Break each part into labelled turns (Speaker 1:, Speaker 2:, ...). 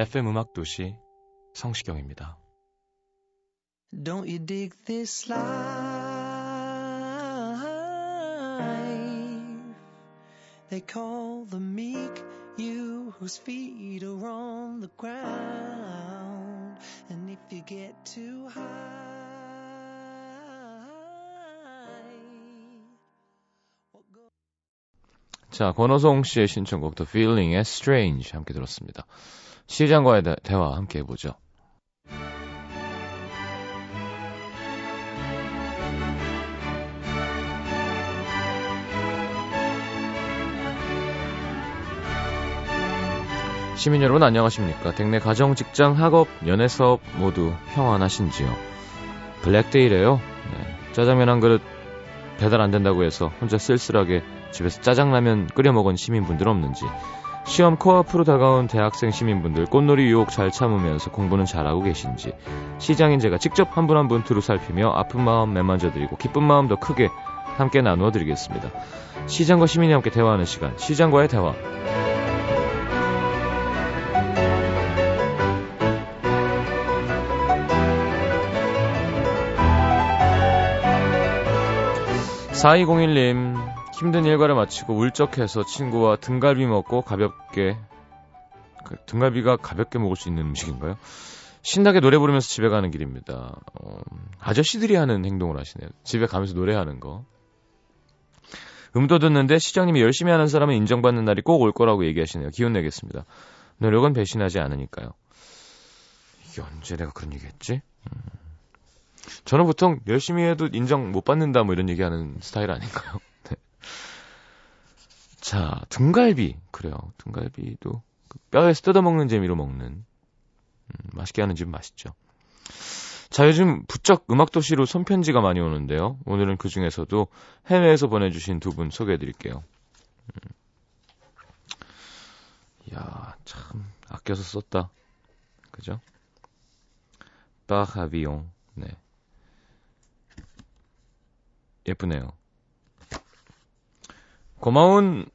Speaker 1: FM 음악 도시 성시경입니다.
Speaker 2: Don't you dig this life? They call the meek you whose feet are on the ground. And if you get too high,
Speaker 1: 자, 권호성 씨의 신청곡 The Feeling의 Strange 함께 들었습니다. 시장과의 대- 대화 함께 해보죠. 시민 여러분 안녕하십니까? 댁내 가정, 직장, 학업, 연애 사업 모두 평안하신지요? 블랙데이래요. 네, 짜장면 한 그릇 배달 안 된다고 해서 혼자 쓸쓸하게 집에서 짜장라면 끓여 먹은 시민분들 없는지 시험 코앞으로 다가온 대학생 시민분들 꽃놀이 유혹 잘 참으면서 공부는 잘하고 계신지 시장인 제가 직접 한 분 한 분 두루 살피며 아픈 마음 매만져 드리고 기쁜 마음 더 크게 함께 나누어 드리겠습니다. 시장과 시민이 함께 대화하는 시간 시장과의 대화 (4201님) 힘든 일과를 마치고 울적해서 친구와 등갈비 먹고 가볍게 그 등갈비가 가볍게 먹을 수 있는 음식인가요? 신나게 노래 부르면서 집에 가는 길입니다. 어, 아저씨들이 하는 행동을 하시네요. 집에 가면서 노래하는 거. 음도 듣는데 시장님이 열심히 하는 사람은 인정받는 날이 꼭 올 거라고 얘기하시네요. 기운 내겠습니다. 노력은 배신하지 않으니까요. 이게 언제 내가 그런 얘기 했지? 음. 저는 보통 열심히 해도 인정 못 받는다 뭐 이런 얘기하는 스타일 아닌가요? 네. 자, 등갈비. 그래요. 등갈비도 그 뼈에서 뜯어먹는 재미로 먹는 음, 맛있게 하는 집 맛있죠. 자, 요즘 부쩍 음악도시로 손편지가 많이 오는데요. 오늘은 그 중에서도 해외에서 보내주신 두 분 소개해드릴게요. 음. 이야, 참, 아껴서 썼다. 그죠? 바하비용, 네. 예쁘네요. 고마운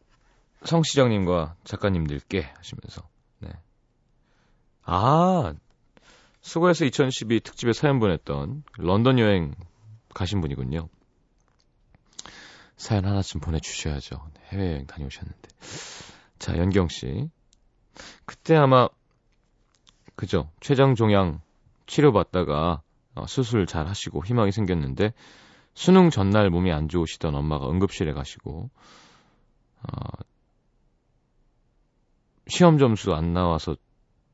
Speaker 1: 성시정님과 작가님들께 하시면서, 네. 아, 수고해서 2012 특집에 사연 보냈던 런던 여행 가신 분이군요. 사연 하나쯤 보내주셔야죠. 해외여행 다녀오셨는데. 자, 연경 씨. 그때 아마, 그죠. 췌장종양 치료받다가 어, 수술 잘 하시고 희망이 생겼는데, 수능 전날 몸이 안 좋으시던 엄마가 응급실에 가시고, 어, 시험 점수 안 나와서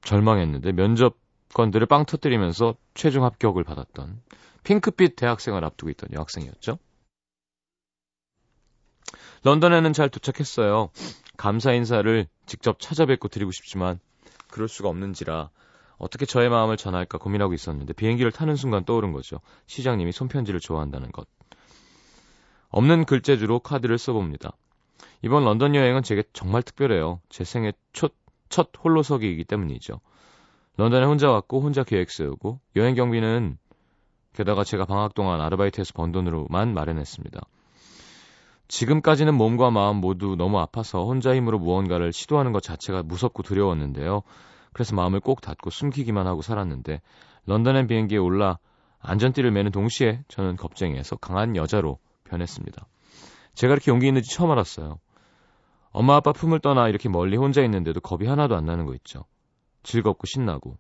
Speaker 1: 절망했는데 면접관들을 빵 터뜨리면서 최종 합격을 받았던 핑크빛 대학생을 앞두고 있던 여학생이었죠. 런던에는 잘 도착했어요. 감사 인사를 직접 찾아뵙고 드리고 싶지만 그럴 수가 없는지라 어떻게 저의 마음을 전할까 고민하고 있었는데 비행기를 타는 순간 떠오른 거죠. 시장님이 손편지를 좋아한다는 것. 없는 글재주로 카드를 써봅니다. 이번 런던 여행은 제게 정말 특별해요. 제 생애 첫, 첫 홀로서기이기 때문이죠. 런던에 혼자 왔고 혼자 계획 세우고 여행 경비는 게다가 제가 방학 동안 아르바이트해서 번 돈으로만 마련했습니다. 지금까지는 몸과 마음 모두 너무 아파서 혼자 힘으로 무언가를 시도하는 것 자체가 무섭고 두려웠는데요. 그래서 마음을 꼭 닫고 숨기기만 하고 살았는데 런던행 비행기에 올라 안전띠를 매는 동시에 저는 겁쟁이에서 강한 여자로 변했습니다. 제가 이렇게 용기 있는지 처음 알았어요. 엄마 아빠 품을 떠나 이렇게 멀리 혼자 있는데도 겁이 하나도 안 나는 거 있죠. 즐겁고 신나고.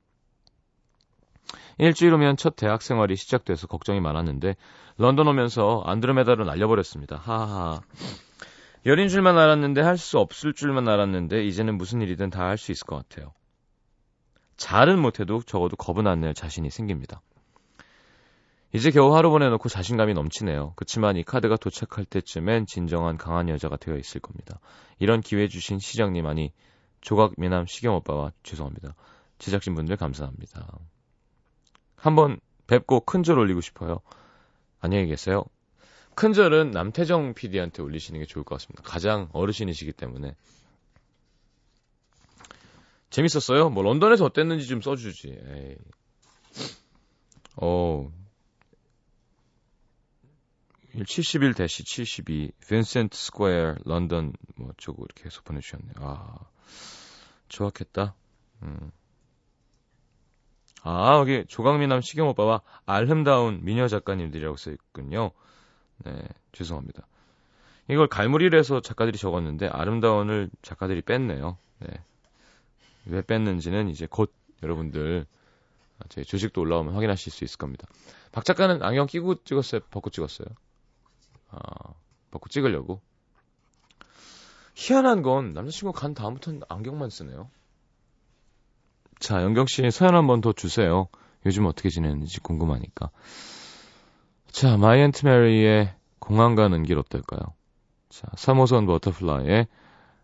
Speaker 1: 일주일 후면 첫 대학 생활이 시작돼서 걱정이 많았는데 런던 오면서 안드로메다로 날려버렸습니다. 하하. 열인 줄만 알았는데 할 수 없을 줄만 알았는데 이제는 무슨 일이든 다 할 수 있을 것 같아요. 잘은 못해도 적어도 겁은 안 낼 자신이 생깁니다. 이제 겨우 하루 보내놓고 자신감이 넘치네요. 그치만 이 카드가 도착할 때쯤엔 진정한 강한 여자가 되어 있을 겁니다. 이런 기회 주신 시장님 아니 조각 미남 시경 오빠와 죄송합니다. 제작진 분들 감사합니다. 한번 뵙고 큰 절 올리고 싶어요. 안녕히 계세요. 큰 절은 남태정 PD한테 올리시는 게 좋을 것 같습니다. 가장 어르신이시기 때문에. 재밌었어요? 뭐 런던에서 어땠는지 좀 써주지. 에이. 어, 71-72 빈센트 스퀘어 런던 뭐 어쩌고 이렇게 해서 보내주셨네요. 아 좋았겠다. 음. 아 여기 조강미남 시경 오빠와 알흠다운 미녀 작가님들이라고 써있군요. 네 죄송합니다. 이걸 갈무리를 서 작가들이 적었는데 아름다운을 작가들이 뺐네요. 네. 왜 뺐는지는 이제 곧 여러분들 제 조직도 올라오면 확인하실 수 있을 겁니다. 박 작가는 안경 끼고 찍었어요? 벗고 찍었어요? 아, 벗고 찍으려고. 희한한 건 남자친구 간 다음부터는 안경만 쓰네요. 자, 영경 씨 사연 한 번 더 주세요. 요즘 어떻게 지내는지 궁금하니까. 자, 마이 앤트 메리의 공항 가는 길 어떨까요? 자, 3호선 버터플라이의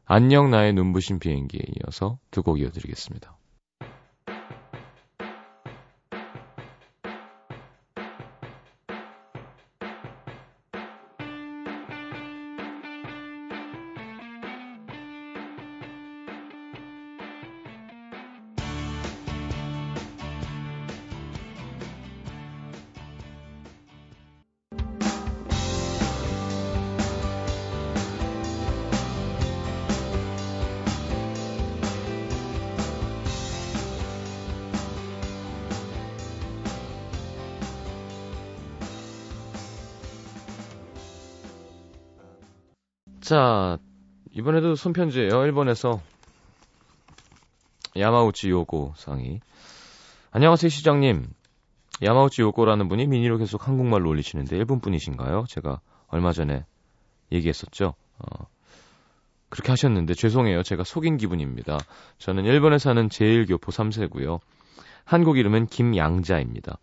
Speaker 1: 안녕 나의 눈부신 비행기에 이어서 두 곡 이어드리겠습니다. 자, 이번에도 손편지예요. 일본에서 야마우치 요고 상이. 안녕하세요, 시장님. 야마우치 요고라는 분이 미니로 계속 한국말로 올리시는데 일본 분이신가요? 제가 얼마 전에 얘기했었죠. 어, 그렇게 하셨는데 죄송해요. 제가 속인 기분입니다. 저는 일본에 사는 제일교포 3세고요. 한국 이름은 김양자입니다.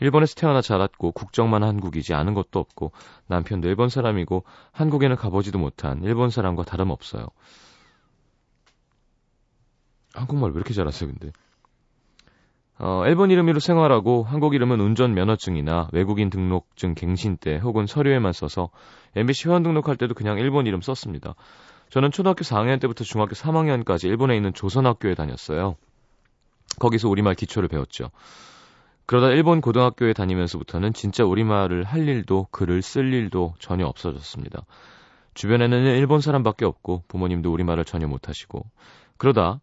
Speaker 1: 일본에서 태어나 자랐고 국적만 한국이지 아는 것도 없고 남편도 일본 사람이고 한국에는 가보지도 못한 일본 사람과 다름없어요. 한국말 왜 이렇게 잘하세요, 근데? 어, 일본 이름으로 생활하고 한국 이름은 운전 면허증이나 외국인 등록증 갱신 때 혹은 서류에만 써서 MBC 회원 등록할 때도 그냥 일본 이름 썼습니다. 저는 초등학교 4학년 때부터 중학교 3학년까지 일본에 있는 조선학교에 다녔어요. 거기서 우리말 기초를 배웠죠. 그러다 일본 고등학교에 다니면서부터는 진짜 우리말을 할 일도 글을 쓸 일도 전혀 없어졌습니다. 주변에는 일본 사람밖에 없고 부모님도 우리말을 전혀 못하시고 그러다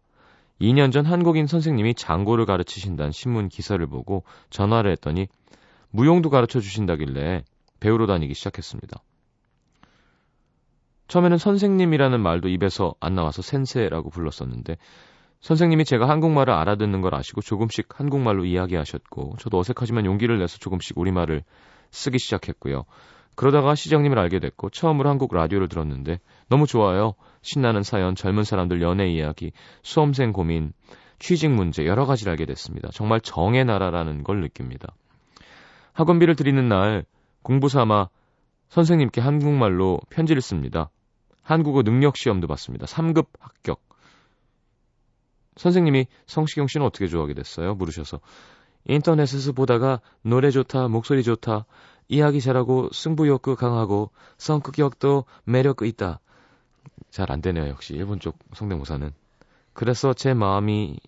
Speaker 1: 2년 전 한국인 선생님이 장고를 가르치신다는 신문 기사를 보고 전화를 했더니 무용도 가르쳐 주신다길래 배우러 다니기 시작했습니다. 처음에는 선생님이라는 말도 입에서 안 나와서 센세라고 불렀었는데 선생님이 제가 한국말을 알아듣는 걸 아시고 조금씩 한국말로 이야기하셨고 저도 어색하지만 용기를 내서 조금씩 우리말을 쓰기 시작했고요. 그러다가 시장님을 알게 됐고 처음으로 한국 라디오를 들었는데 너무 좋아요. 신나는 사연, 젊은 사람들 연애 이야기, 수험생 고민, 취직 문제 여러 가지를 알게 됐습니다. 정말 정의 나라라는 걸 느낍니다. 학원비를 드리는 날 공부 삼아 선생님께 한국말로 편지를 씁니다. 한국어 능력 시험도 봤습니다. 3급 합격. 선생님이 성시경 씨는 어떻게 좋아하게 됐어요? 물으셔서 인터넷에서 보다가 노래 좋다, 목소리 좋다, 이야기 잘하고 승부욕도 강하고 성격도 매력 있다. 잘 안 되네요, 역시 일본 쪽 성대모사는. 그래서 제 마음이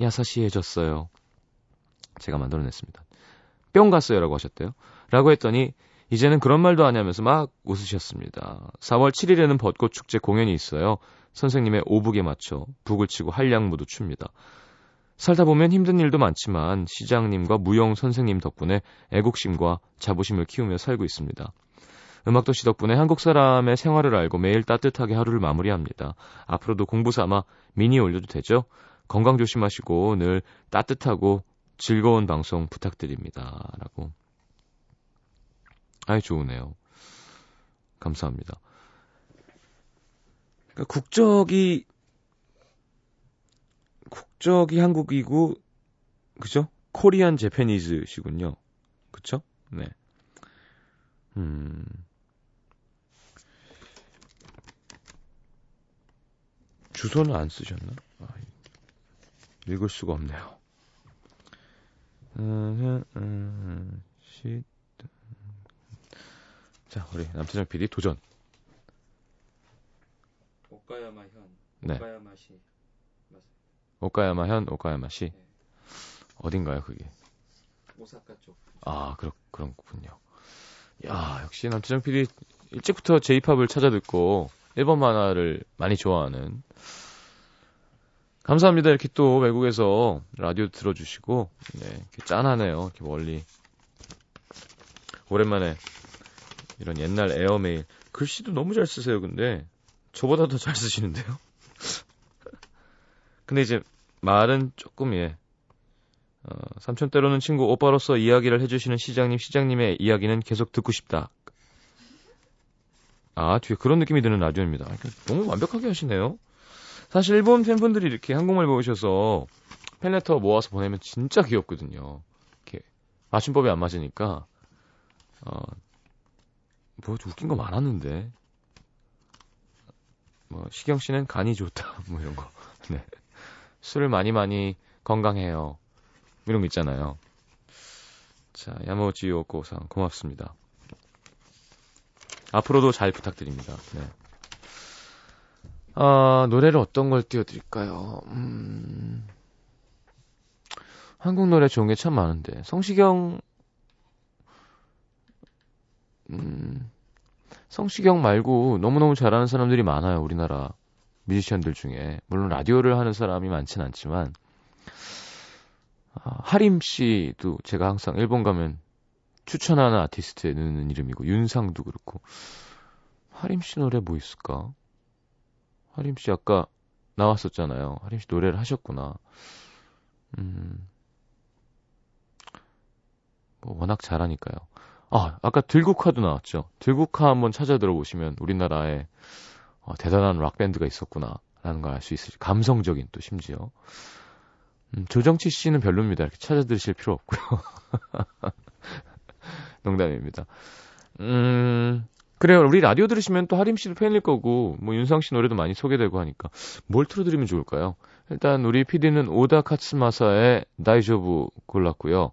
Speaker 1: 야사시해졌어요. 제가 만들어냈습니다. 뿅 갔어요라고 하셨대요. 라고 했더니 이제는 그런 말도 하냐면서 막 웃으셨습니다. 4월 7일에는 벚꽃 축제 공연이 있어요. 선생님의 오북에 맞춰 북을 치고 한량무도 춥니다. 살다 보면 힘든 일도 많지만 시장님과 무용 선생님 덕분에 애국심과 자부심을 키우며 살고 있습니다. 음악도시 덕분에 한국 사람의 생활을 알고 매일 따뜻하게 하루를 마무리합니다. 앞으로도 공부 삼아 미니 올려도 되죠? 건강 조심하시고 늘 따뜻하고 즐거운 방송 부탁드립니다. 라고. 아이, 좋으네요. 감사합니다. 그러니까 국적이 국적이 한국이고 그죠? 코리안 제페니즈시군요. 그쵸? 네. 음. 주소는 안 쓰셨나? 아, 읽을 수가 없네요. 음, 음, 시, 자, 우리 남태정 PD 도전.
Speaker 3: 오카야마 현,
Speaker 1: 네.
Speaker 3: 오카야마시.
Speaker 1: 오카야마 현, 오카야마 시.
Speaker 3: 네.
Speaker 1: 어딘가요, 그게?
Speaker 3: 오사카 쪽.
Speaker 1: 아, 그렇, 그렇군요. 야, 역시 남태정 PD 일찍부터 제이팝을 찾아 듣고 일본 만화를 많이 좋아하는. 감사합니다. 이렇게 또 외국에서 라디오 들어주시고, 네, 이렇게 짠하네요. 이렇게 멀리. 오랜만에 이런 옛날 에어메일. 글씨도 너무 잘 쓰세요, 근데. 저보다 더 잘 쓰시는데요? 근데 이제 말은 조금, 예. 어, 삼촌 때로는 친구 오빠로서 이야기를 해주시는 시장님, 시장님의 이야기는 계속 듣고 싶다. 아, 뒤에 그런 느낌이 드는 라디오입니다. 너무 완벽하게 하시네요. 사실 일본 팬분들이 이렇게 한국말 배우셔서 팬레터 모아서 보내면 진짜 귀엽거든요. 이렇게 맞춤법이 안 맞으니까 어, 뭐 웃긴 거 많았는데 뭐 시경 씨는 간이 좋다 뭐 이런 거. 네. 술을 많이 많이 건강해요. 이런 거 있잖아요. 자, 야마우치 요코상 고맙습니다. 앞으로도 잘 부탁드립니다. 네. 아, 노래를 어떤 걸 띄워드릴까요? 음, 한국 노래 좋은 게 참 많은데. 성시경, 음, 성시경 말고 너무너무 잘하는 사람들이 많아요, 우리나라 뮤지션들 중에. 물론 라디오를 하는 사람이 많진 않지만, 아, 하림 씨도 제가 항상 일본 가면 추천하는 아티스트에 넣는 이름이고, 윤상도 그렇고. 하림 씨 노래 뭐 있을까? 하림 씨 아까 나왔었잖아요. 하림 씨 노래를 하셨구나. 음. 뭐 워낙 잘하니까요. 아, 아까 들국화도 나왔죠. 들국화 한번 찾아 들어보시면 우리나라에 어, 대단한 락밴드가 있었구나. 라는 걸 알 수 있으실 감성적인 또 심지어. 음, 조정치 씨는 별로입니다. 이렇게 찾아 들으실 필요 없고요. 농담입니다. 음, 그래요. 우리 라디오 들으시면 또 하림 씨도 팬일 거고, 뭐 윤상 씨 노래도 많이 소개되고 하니까 뭘 틀어드리면 좋을까요? 일단 우리 PD는 오다 카츠마사의 다이조부 골랐고요.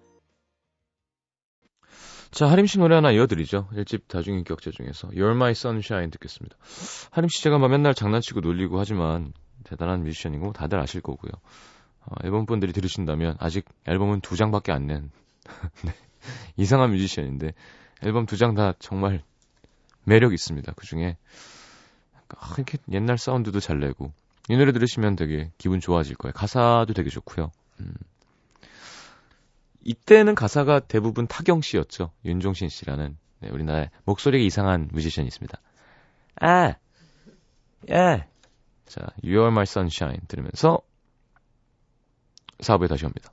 Speaker 1: 자, 하림 씨 노래 하나 이어드리죠. 1집 다중인격자 중에서 You're My Sunshine 듣겠습니다. 하림 씨 제가 막 맨날 장난치고 놀리고 하지만 대단한 뮤지션이고 다들 아실 거고요. 어, 앨범 분들이 들으신다면 아직 앨범은 두 장밖에 안 낸 네, 이상한 뮤지션인데 앨범 두 장 다 정말 매력 있습니다. 그 중에 아, 이렇게 옛날 사운드도 잘 내고 이 노래 들으시면 되게 기분 좋아질 거예요. 가사도 되게 좋고요. 음. 이때는 가사가 대부분 타경 씨였죠. 윤종신 씨라는 네, 우리나라에 목소리가 이상한 뮤지션이 있습니다. 아, 예. 자, You Are My Sunshine 들으면서 4부에 다시 옵니다.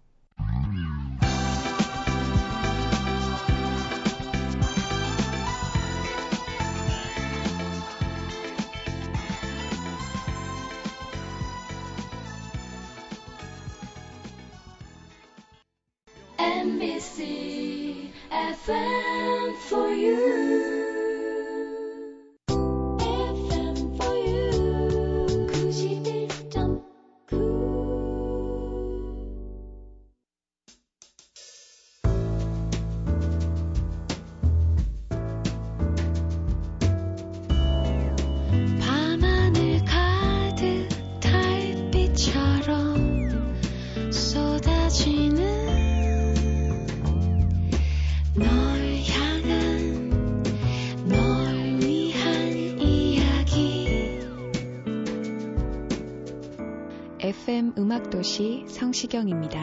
Speaker 4: 음악도시 성시경입니다.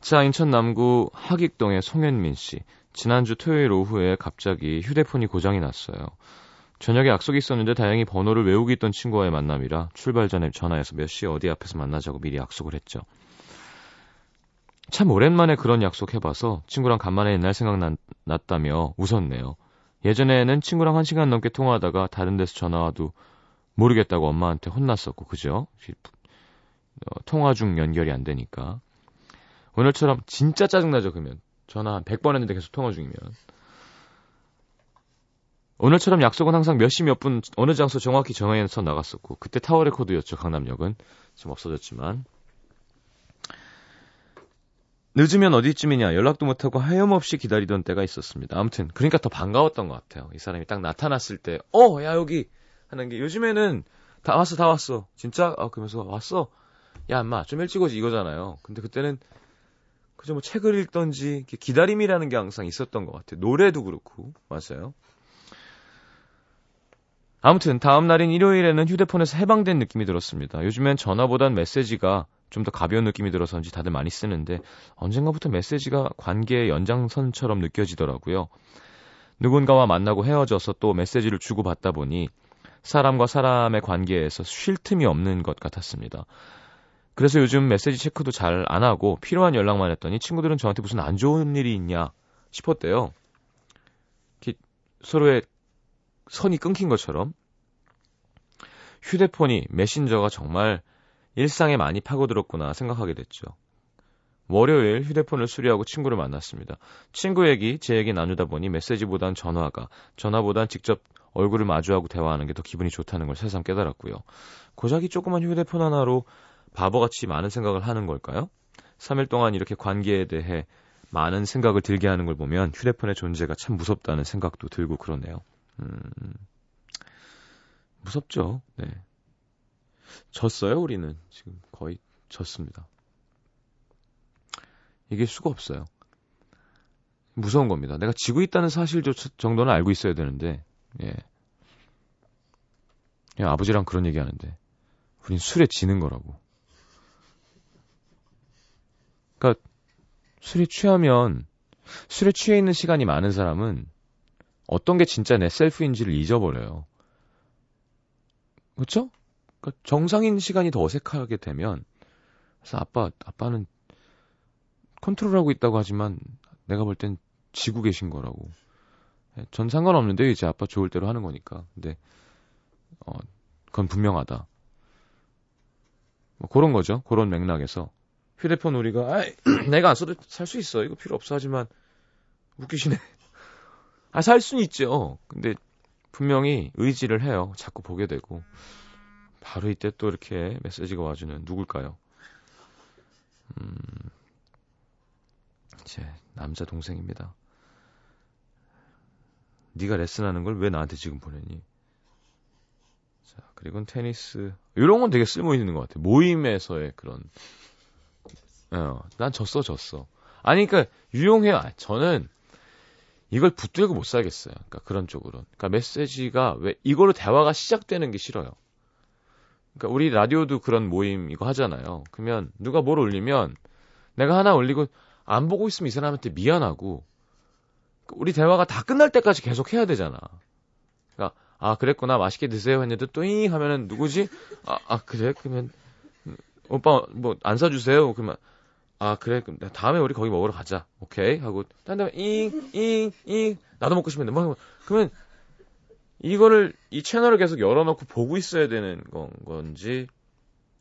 Speaker 1: 자, 인천 남구 하익동의 송현민 씨. 지난주 토요일 오후에 갑자기 휴대폰이 고장이 났어요. 저녁에 약속이 있었는데 다행히 번호를 외우고 있던 친구와의 만남이라 출발 전에 전화해서 몇 시에 어디 앞에서 만나자고 미리 약속을 했죠. 참 오랜만에 그런 약속 해봐서 친구랑 간만에 옛날 생각났다며 웃었네요. 예전에는 친구랑 한 시간 넘게 통화하다가 다른 데서 전화 와도 모르겠다고 엄마한테 혼났었고, 그죠? 어, 통화 중 연결이 안 되니까. 오늘처럼 진짜 짜증나죠, 그러면. 전화 한 100번 했는데 계속 통화 중이면. 오늘처럼 약속은 항상 몇 시 몇 분 어느 장소 정확히 정해서 나갔었고 그때 타워 레코드였죠 강남역은 지금 없어졌지만 늦으면 어디쯤이냐 연락도 못하고 하염없이 기다리던 때가 있었습니다. 아무튼 그러니까 더 반가웠던 것 같아요. 이 사람이 딱 나타났을 때어야 여기 하는 게 요즘에는 다 왔어 다 왔어 진짜 아 그러면서 왔어 야 인마 좀 일찍 오지 이거잖아요. 근데 그때는 그저 뭐 책을 읽던지 기다림이라는 게 항상 있었던 것 같아요. 노래도 그렇고 맞아요. 아무튼 다음 날인 일요일에는 휴대폰에서 해방된 느낌이 들었습니다. 요즘엔 전화보단 메시지가 좀 더 가벼운 느낌이 들어서인지 다들 많이 쓰는데 언젠가부터 메시지가 관계의 연장선처럼 느껴지더라고요. 누군가와 만나고 헤어져서 또 메시지를 주고받다 보니 사람과 사람의 관계에서 쉴 틈이 없는 것 같았습니다. 그래서 요즘 메시지 체크도 잘 안 하고 필요한 연락만 했더니 친구들은 저한테 무슨 안 좋은 일이 있냐 싶었대요. 서로의 선이 끊긴 것처럼 휴대폰이 메신저가 정말 일상에 많이 파고들었구나 생각하게 됐죠. 월요일 휴대폰을 수리하고 친구를 만났습니다. 친구 얘기, 제 얘기 나누다 보니 메시지보단 전화가, 전화보단 직접 얼굴을 마주하고 대화하는 게 더 기분이 좋다는 걸 새삼 깨달았고요. 고작 이 조그만 휴대폰 하나로 바보같이 많은 생각을 하는 걸까요? 3일 동안 이렇게 관계에 대해 많은 생각을 들게 하는 걸 보면 휴대폰의 존재가 참 무섭다는 생각도 들고 그러네요. 음, 무섭죠. 네. 졌어요, 우리는. 지금 거의 졌습니다. 이길 수가 없어요. 무서운 겁니다. 내가 지고 있다는 사실 정도는 알고 있어야 되는데, 예. 야, 아버지랑 그런 얘기 하는데, 우린 술에 지는 거라고. 그니까, 술에 취하면, 술에 취해 있는 시간이 많은 사람은 어떤 게 진짜 내 셀프인지를 잊어버려요. 그렇죠? 그러니까 정상인 시간이 더 어색하게 되면 그래서 아빠 아빠는 컨트롤하고 있다고 하지만 내가 볼 땐 지고 계신 거라고. 예, 전 상관없는데 이제 아빠 좋을 대로 하는 거니까. 근데 어 그건 분명하다. 뭐 그런 거죠. 그런 맥락에서 휴대폰 우리가 아 내가 안 써도 살 수 있어. 이거 필요 없어 하지만 웃기시네. 아, 살 수는 있죠. 근데 분명히 의지를 해요. 자꾸 보게 되고. 바로 이때 또 이렇게 메시지가 와주는 누굴까요? 음, 제 남자 동생입니다. 네가 레슨하는 걸 왜 나한테 지금 보내니? 자, 그리고 테니스 이런 건 되게 쓸모 있는 것 같아요. 모임에서의 그런. 어, 난 졌어, 졌어. 아니, 그러니까 유용해요. 아, 저는 이걸 붙들고 못 살겠어요. 그러니까 그런 쪽으로. 그러니까 메시지가 왜 이걸로 대화가 시작되는 게 싫어요. 그러니까 우리 라디오도 그런 모임 이거 하잖아요. 그러면 누가 뭘 올리면 내가 하나 올리고 안 보고 있으면 이 사람한테 미안하고 우리 대화가 다 끝날 때까지 계속 해야 되잖아. 그러니까 아 그랬구나 맛있게 드세요 했는데 또잉 하면은 누구지? 아, 아 그래? 그러면 음, 오빠 뭐 안 사주세요? 그러면 아 그래? 그럼 다음에 우리 거기 먹으러 가자. 오케이? 하고 딴 다음에 잉잉잉 나도 먹고 싶은데 뭐 그러면 이거를 이 채널을 계속 열어놓고 보고 있어야 되는 건 건지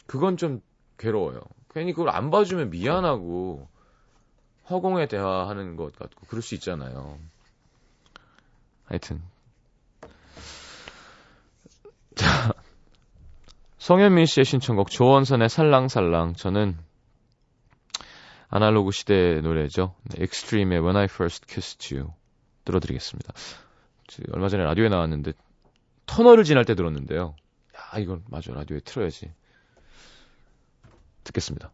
Speaker 1: 그건 좀 괴로워요. 괜히 그걸 안 봐주면 미안하고 허공에 대화하는 것 같고 그럴 수 있잖아요 하여튼 자 성현민 씨의 신청곡 조원선의 살랑살랑 저는 아날로그 시대의 노래죠. 네, 엑스트림의 When I First Kissed You 들어드리겠습니다. 얼마 전에 라디오에 나왔는데 터널을 지날 때 들었는데요. 야 이건 맞아 라디오에 틀어야지. 듣겠습니다.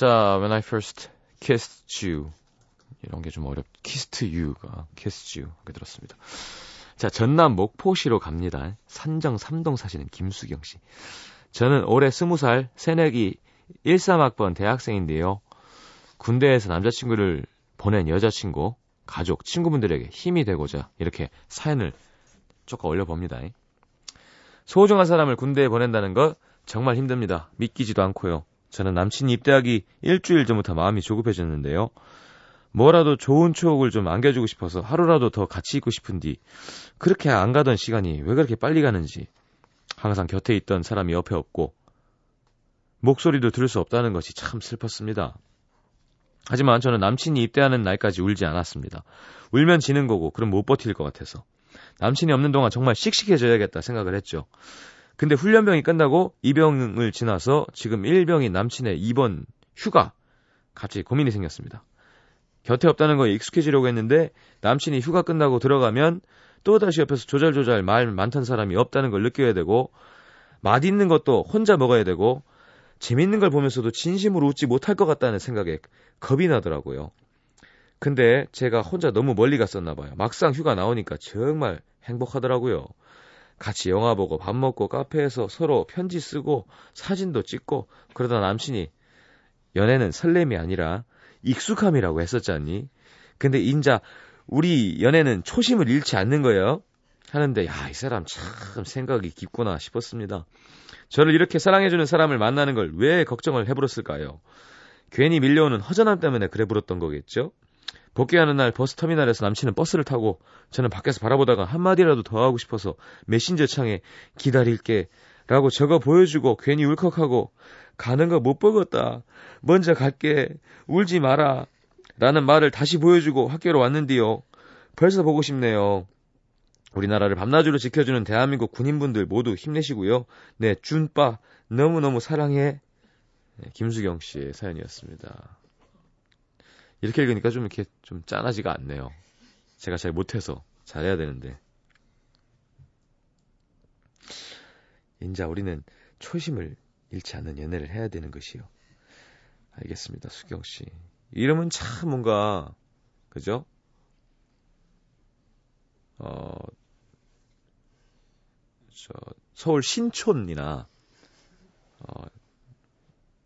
Speaker 1: 자, When I First Kissed You 이런 게 좀 어렵. Kissed You가 Kissed You 이렇게 들었습니다. 자, 전남 목포시로 갑니다. 산정 3동 사시는 김수경 씨. 저는 올해 20살 새내기 13학번 대학생인데요. 군대에서 남자친구를 보낸 여자친구, 가족, 친구분들에게 힘이 되고자 이렇게 사연을 조금 올려봅니다. 소중한 사람을 군대에 보낸다는 것 정말 힘듭니다. 믿기지도 않고요. 저는 남친이 입대하기 일주일 전부터 마음이 조급해졌는데요. 뭐라도 좋은 추억을 좀 안겨주고 싶어서 하루라도 더 같이 있고 싶은디 그렇게 안 가던 시간이 왜 그렇게 빨리 가는지 항상 곁에 있던 사람이 옆에 없고 목소리도 들을 수 없다는 것이 참 슬펐습니다. 하지만 저는 남친이 입대하는 날까지 울지 않았습니다. 울면 지는 거고 그럼 못 버틸 것 같아서 남친이 없는 동안 정말 씩씩해져야겠다 생각을 했죠. 근데 훈련병이 끝나고 2병을 지나서 지금 1병인 남친의 2번 휴가 갑자기 고민이 생겼습니다. 곁에 없다는 거에 익숙해지려고 했는데 남친이 휴가 끝나고 들어가면 또다시 옆에서 조잘조잘 말 많던 사람이 없다는 걸 느껴야 되고 맛있는 것도 혼자 먹어야 되고 재밌는 걸 보면서도 진심으로 웃지 못할 것 같다는 생각에 겁이 나더라고요. 근데 제가 혼자 너무 멀리 갔었나 봐요. 막상 휴가 나오니까 정말 행복하더라고요. 같이 영화 보고 밥 먹고 카페에서 서로 편지 쓰고 사진도 찍고 그러다 남친이 연애는 설렘이 아니라 익숙함이라고 했었잖니. 근데 인자 우리 연애는 초심을 잃지 않는 거예요. 하는데 야, 이 사람 참 생각이 깊구나 싶었습니다. 저를 이렇게 사랑해주는 사람을 만나는 걸 왜 걱정을 해버렸을까요? 괜히 밀려오는 허전함 때문에 그래 불었던 거겠죠? 복귀하는 날 버스터미널에서 남친은 버스를 타고 저는 밖에서 바라보다가 한마디라도 더 하고 싶어서 메신저 창에 기다릴게 라고 적어 보여주고 괜히 울컥하고 가는 거 못 보겠다. 먼저 갈게. 울지 마라. 라는 말을 다시 보여주고 학교로 왔는데요. 벌써 보고 싶네요. 우리나라를 밤낮으로 지켜주는 대한민국 군인분들 모두 힘내시고요. 네, 준빠 너무너무 사랑해. 네, 김수경 씨의 사연이었습니다. 이렇게 읽으니까 좀 이렇게 좀 짠하지가 않네요. 제가 잘 못해서 잘해야 되는데. 인자 우리는 초심을 잃지 않는 연애를 해야 되는 것이요. 알겠습니다, 수경 씨. 이름은 참 뭔가 그죠? 어, 저 서울 신촌이나 어,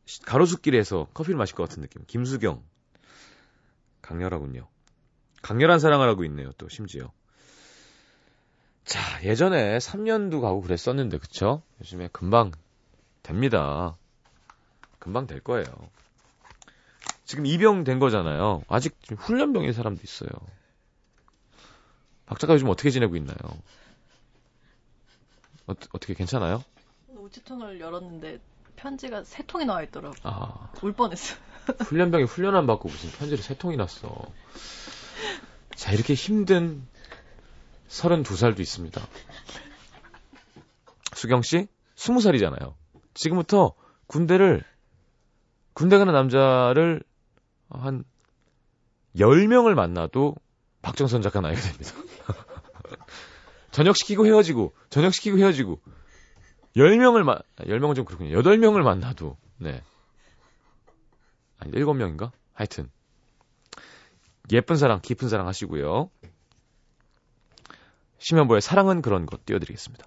Speaker 1: 시- 가로수길에서 커피를 마실 것 같은 느낌. 김수경 강렬하군요. 강렬한 사랑을 하고 있네요, 또 심지어. 자, 예전에 3년도 가고 그랬었는데, 그쵸? 요즘에 금방 됩니다. 금방 될 거예요. 지금 입영 된 거잖아요. 아직 훈련병인 사람도 있어요. 박 작가 요즘 어떻게 지내고 있나요? 어, 어떻게 괜찮아요?
Speaker 5: 우체통을 열었는데 편지가 세 통이 나와 있더라고.
Speaker 1: 아,
Speaker 5: 울 뻔했어.
Speaker 1: 훈련병이 훈련 안 받고 무슨 편지를 세 통이 났어. 자, 이렇게 힘든 32살도 있습니다. 수경 씨, 20살이잖아요. 지금부터 군대를, 군대 가는 남자를 한 10명을 만나도 박정선 작가 나이가 됩니다. 전역시키고 헤어지고, 전역시키고 헤어지고, 10명을 만, 10명은 좀 그렇군요. 8명을 만나도, 네. 아니, 7명인가? 하여튼. 예쁜 사랑, 깊은 사랑 하시고요. 심현보의 사랑은 그런 것 띄워드리겠습니다.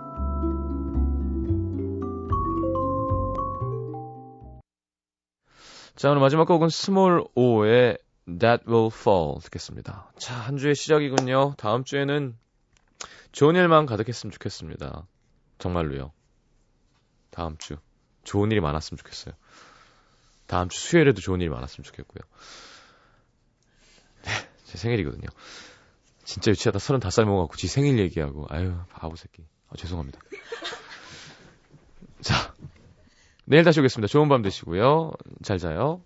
Speaker 1: 자, 오늘 마지막 곡은 Small O의 That Will Fall 듣겠습니다. 자, 한 주의 시작이군요. 다음 주에는 좋은 일만 가득했으면 좋겠습니다. 정말로요. 다음 주. 좋은 일이 많았으면 좋겠어요. 다음 주 수요일에도 좋은 일이 많았으면 좋겠고요. 네, 제 생일이거든요. 진짜 유치하다. 35살 먹어갖고 지 생일 얘기하고. 아유, 바보 새끼. 아, 죄송합니다. 자, 내일 다시 오겠습니다. 좋은 밤 되시고요. 잘 자요.